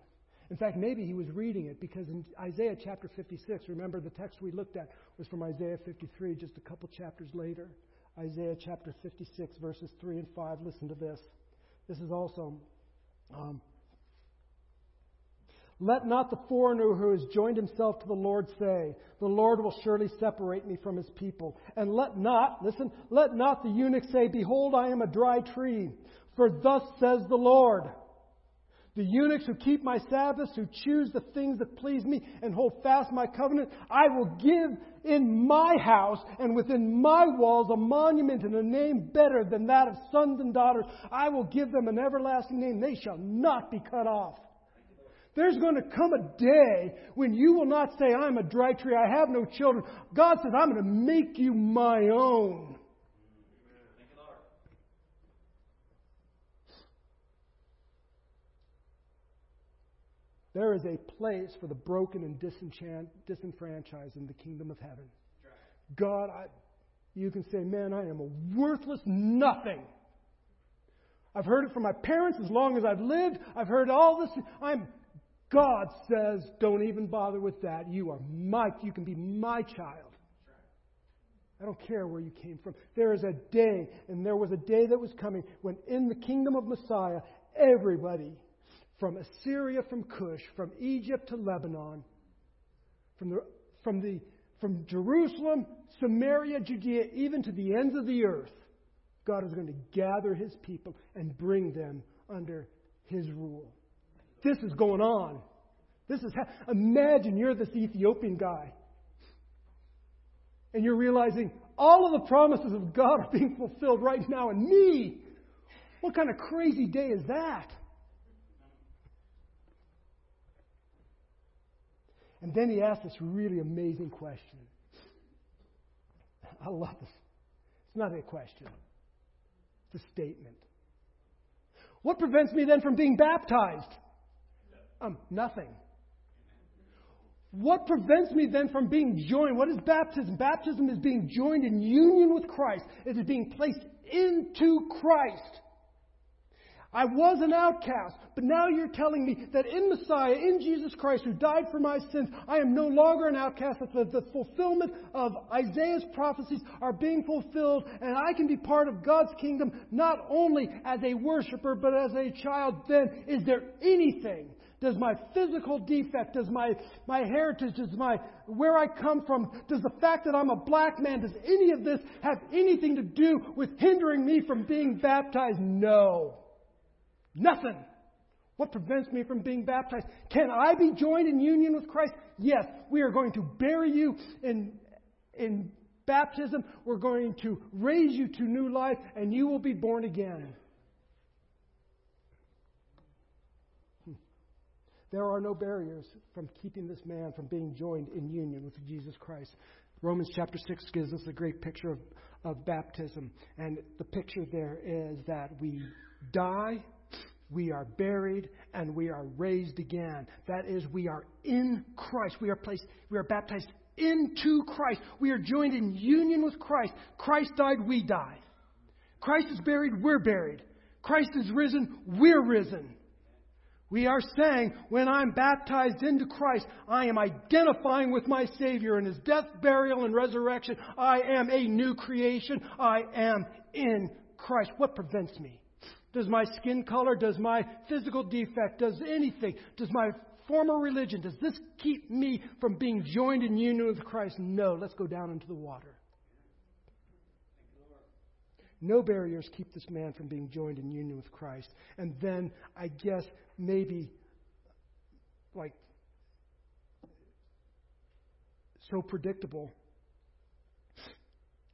In fact, maybe he was reading it because in Isaiah chapter 56, remember the text we looked at was from Isaiah 53, just a couple chapters later. Isaiah chapter 56, verses 3 and 5. Listen to this. This is also. Um, let not the foreigner who has joined himself to the Lord say, The Lord will surely separate me from his people. And let not, listen, let not the eunuch say, Behold, I am a dry tree. For thus says the Lord. The eunuchs who keep my Sabbaths, who choose the things that please me, and hold fast my covenant, I will give in my house and within my walls a monument and a name better than that of sons and daughters. I will give them an everlasting name. They shall not be cut off. There's going to come a day when you will not say, I'm a dry tree, I have no children. God says, I'm going to make you my own. There is a place for the broken and disenfranchised in the kingdom of heaven. God, I, you can say, man, I am a worthless nothing. I've heard it from my parents as long as I've lived. I've heard all this. I'm God says, don't even bother with that. You are my, you can be my child. I don't care where you came from. There is a day, and there was a day that was coming when in the kingdom of Messiah, everybody from Assyria, from Cush, from Egypt to Lebanon, from the, from the, from Jerusalem, Samaria, Judea, even to the ends of the earth, God is going to gather his people and bring them under his rule. This is going on. This is ha- imagine you're this Ethiopian guy. And you're realizing all of the promises of God are being fulfilled right now in me. What kind of crazy day is that? And then he asked this really amazing question. I love this. It's not a question, it's a statement. What prevents me then from being baptized? Um, nothing. What prevents me then from being joined? What is baptism? Baptism is being joined in union with Christ. It is being placed into Christ. I was an outcast, but now you're telling me that in Messiah, in Jesus Christ, who died for my sins, I am no longer an outcast, that the, fulfillment of Isaiah's prophecies are being fulfilled, and I can be part of God's kingdom not only as a worshiper, but as a child. Then, is there anything does my physical defect, does my, my heritage, does my where I come from, does the fact that I'm a black man, does any of this have anything to do with hindering me from being baptized? No. Nothing. What prevents me from being baptized? Can I be joined in union with Christ? Yes. We are going to bury you in, in baptism. We're going to raise you to new life, and you will be born again. Hmm. There are no barriers from keeping this man from being joined in union with Jesus Christ. Romans chapter 6 gives us a great picture of, of baptism. And the picture there is that we die, we are buried, and we are raised again. That is, we are in Christ. We are placed, we are baptized into Christ. We are joined in union with Christ. Christ died, we died. Christ is buried, we're buried. Christ is risen, we're risen. We are saying, when I'm baptized into Christ, I am identifying with my Savior in His death, burial, and resurrection. I am a new creation. I am in Christ. What prevents me? Does my skin color, does my physical defect, does anything, does my former religion, does this keep me from being joined in union with Christ? No. Let's go down into the water. No barriers keep this man from being joined in union with Christ. And then I guess maybe like so predictable.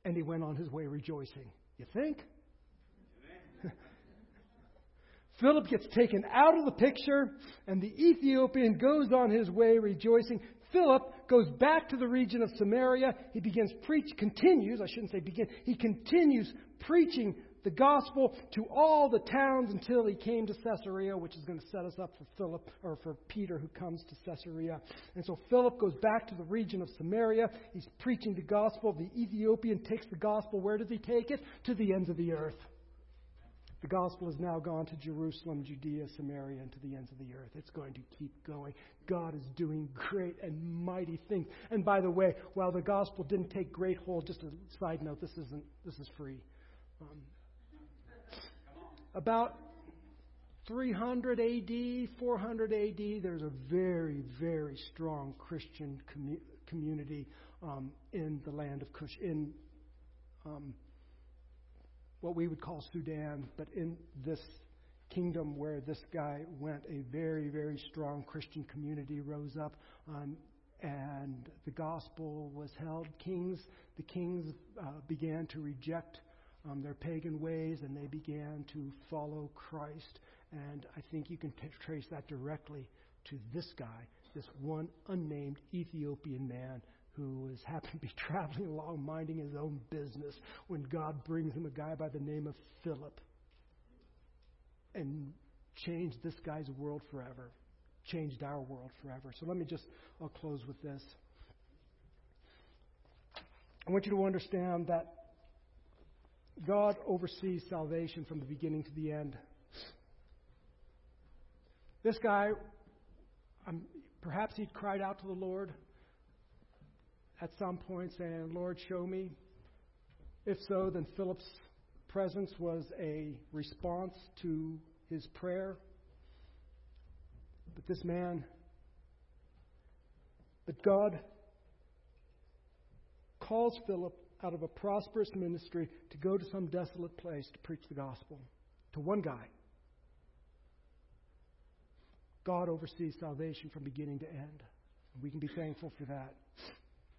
And he went on his way rejoicing. You think? Philip gets taken out of the picture, and the Ethiopian goes on his way rejoicing. Philip goes back to the region of Samaria. He begins preach, continues, I shouldn't say begin, he continues preaching the gospel to all the towns until he came to Caesarea, which is going to set us up for Philip or for Peter who comes to Caesarea. And so Philip goes back to the region of Samaria. He's preaching the gospel. The Ethiopian takes the gospel. Where does he take it? To the ends of the earth. The gospel has now gone to Jerusalem, Judea, Samaria, and to the ends of the earth. It's going to keep going. God is doing great and mighty things. And by the way, while the gospel didn't take great hold, just a side note, this isn't this is free. Um, about 300 AD, 400 AD, there's a very, very strong Christian commu- community um, in the land of Cush, in um, what we would call Sudan, but in this kingdom where this guy went, a very, very strong Christian community rose up. Um, and the gospel was held. Kings, the kings uh, began to reject um, their pagan ways and they began to follow Christ. And I think you can t- trace that directly to this guy, this one unnamed Ethiopian man who was [LAUGHS] happened to be traveling along minding his own business when God brings him a guy by the name of Philip and changed this guy's world forever, changed our world forever. So let me just, I'll close with this. I want you to understand that God oversees salvation from the beginning to the end. This guy, perhaps he'd cried out to the Lord at some point saying, Lord, show me. If so, then Philip's presence was a response to his prayer. But this man, but God calls Philip out of a prosperous ministry to go to some desolate place to preach the gospel to one guy. God oversees salvation from beginning to end. We can be thankful for that.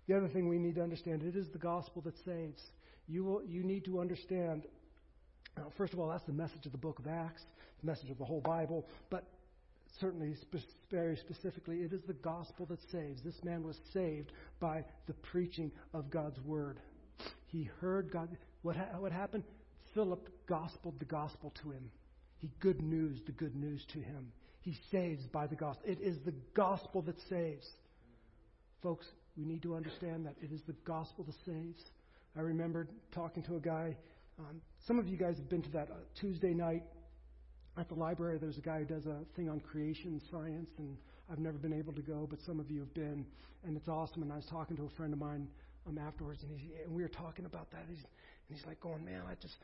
The other thing we need to understand it is the gospel that saves. You, will, you need to understand, uh, first of all, that's the message of the book of Acts, the message of the whole Bible, but certainly, very specifically, it is the gospel that saves. This man was saved by the preaching of God's word. He heard God. What, ha- what happened? Philip gospeled the gospel to him. He good news the good news to him. He saves by the gospel. It is the gospel that saves. Folks, we need to understand that it is the gospel that saves. I remember talking to a guy. Um, some of you guys have been to that uh, Tuesday night at the library. There's a guy who does a thing on creation science, and I've never been able to go, but some of you have been, and it's awesome. And I was talking to a friend of mine um, afterwards, and, he, and we were talking about that. He's, and he's like, going, man, I just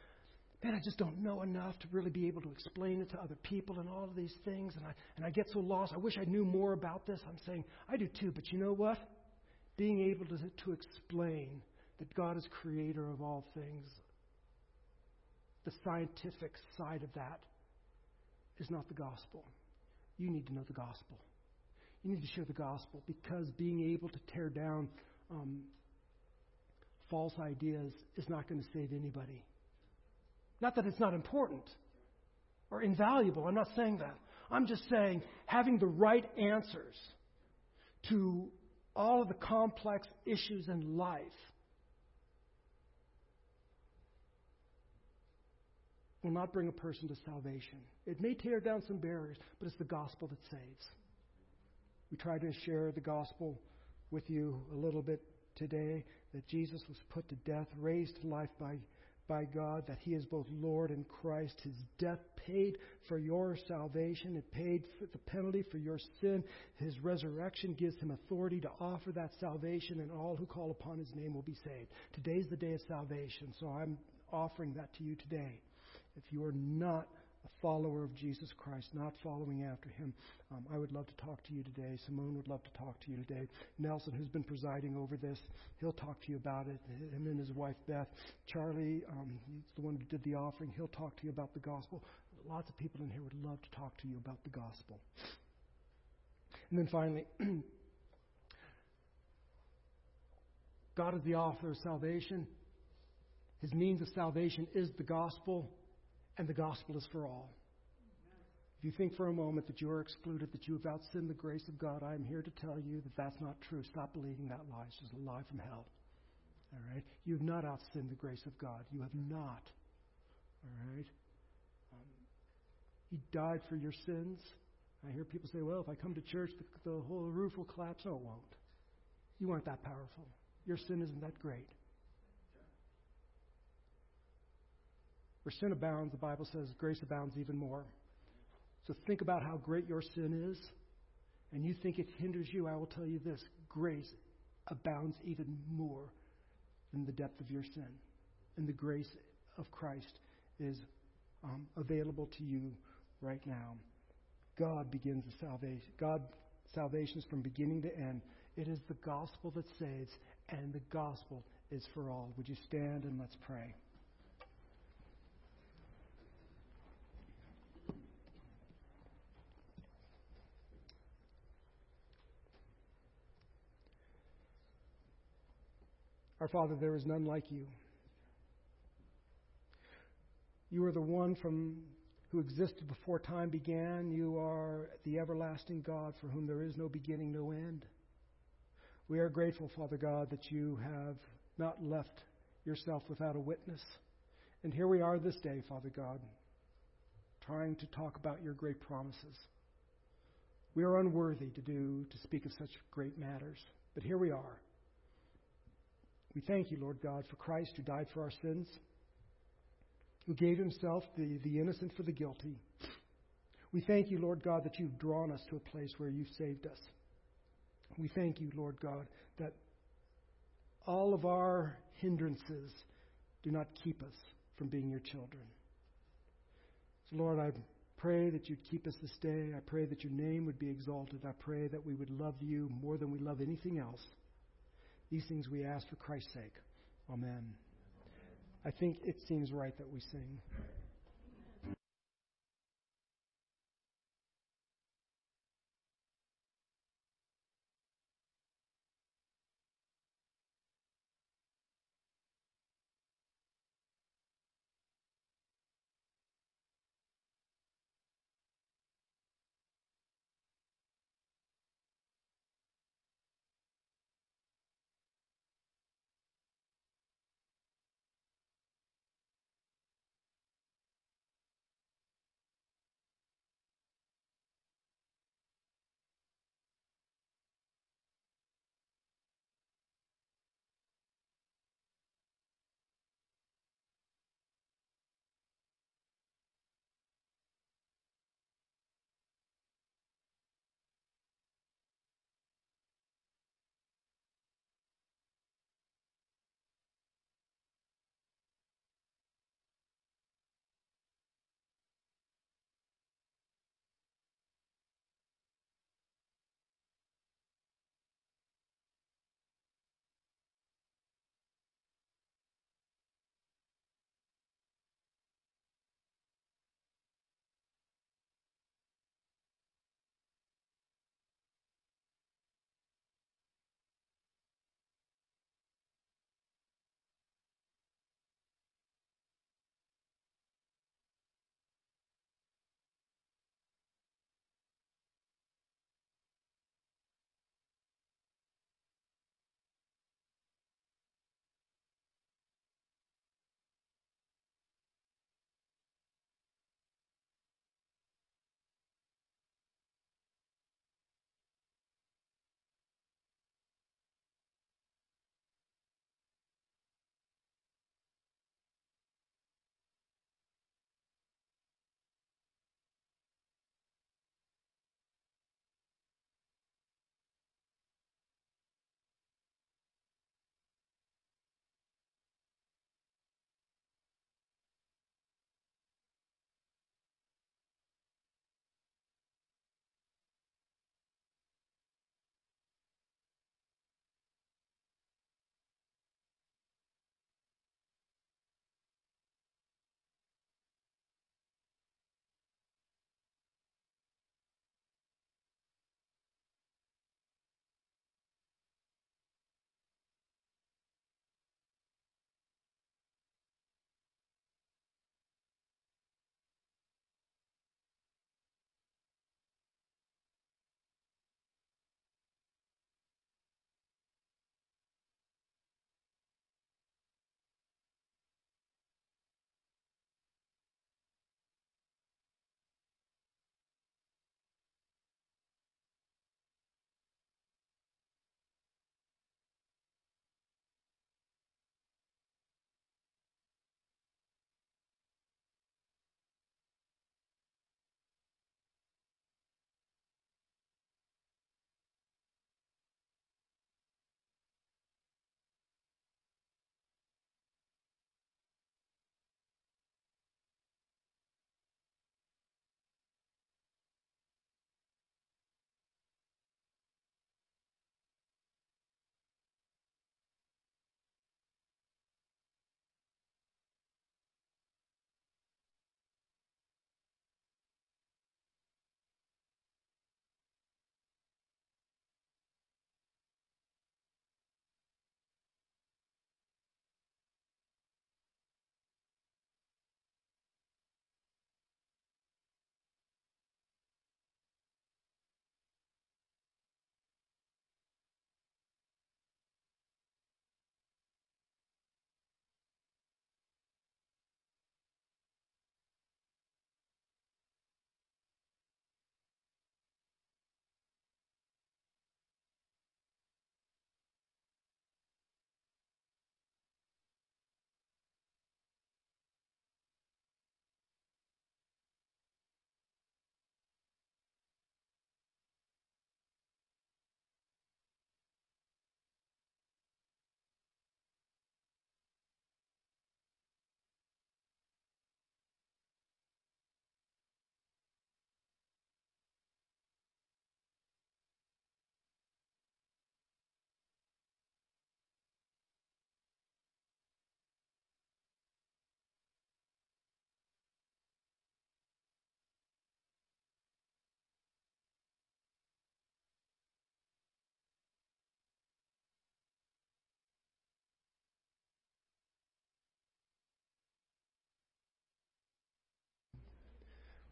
man, I just don't know enough to really be able to explain it to other people and all of these things. And I, and I get so lost. I wish I knew more about this. I'm saying, I do too. But you know what? Being able to, to explain that God is creator of all things, the scientific side of that is not the gospel. You need to know the gospel. You need to share the gospel because being able to tear down um, false ideas is not going to save anybody. Not that it's not important or invaluable. I'm not saying that. I'm just saying having the right answers to all of the complex issues in life will not bring a person to salvation. It may tear down some barriers, but it's the gospel that saves. We try to share the gospel with you a little bit today that Jesus was put to death, raised to life by by God that He is both Lord and Christ. His death paid for your salvation, it paid for the penalty for your sin. His resurrection gives Him authority to offer that salvation, and all who call upon His name will be saved. Today's the day of salvation, so I'm offering that to you today. If you are not a follower of Jesus Christ, not following after him. Um, I would love to talk to you today. Simone would love to talk to you today. Nelson, who's been presiding over this, he'll talk to you about it. Him and his wife Beth. Charlie, um, he's the one who did the offering. He'll talk to you about the gospel. Lots of people in here would love to talk to you about the gospel. And then finally, [CLEARS THROAT] God is the author of salvation. His means of salvation is the gospel and the gospel is for all. If you think for a moment that you are excluded, that you have outsinned the grace of God, I am here to tell you that that's not true. Stop believing that lie. It's just a lie from hell. All right? You have not outsinned the grace of God. You have not. All right? Um, he died for your sins. I hear people say, well, if I come to church, the, the whole roof will collapse. No, it won't. You aren't that powerful. Your sin isn't that great. Where sin abounds, the Bible says grace abounds even more. So think about how great your sin is, and you think it hinders you. I will tell you this grace abounds even more than the depth of your sin. And the grace of Christ is um, available to you right now. God begins the salvation. God salvation is from beginning to end. It is the gospel that saves, and the gospel is for all. Would you stand and let's pray? Our Father, there is none like you. You are the one from who existed before time began. You are the everlasting God for whom there is no beginning, no end. We are grateful, Father God, that you have not left yourself without a witness. And here we are this day, Father God, trying to talk about your great promises. We are unworthy to do to speak of such great matters, but here we are. We thank you, Lord God, for Christ who died for our sins who gave himself, the, the innocent for the guilty. We thank you, Lord God, that you've drawn us to a place where you've saved us. We thank you, Lord God, that all of our hindrances do not keep us from being your children. So, Lord, I pray that you'd keep us this day. I pray that your name would be exalted. I pray that we would love you more than we love anything else. These things we ask for Christ's sake. Amen. I think it seems right that we sing.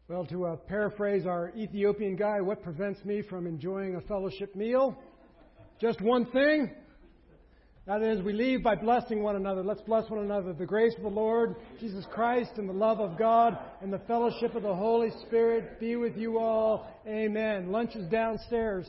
Well, to uh, paraphrase our Ethiopian guy, what prevents me from enjoying a fellowship meal? Just one thing. That is, we leave by blessing one another. Let's bless one another. The grace of the Lord Jesus Christ and the love of God and the fellowship of the Holy Spirit be with you all. Amen. Lunch is downstairs.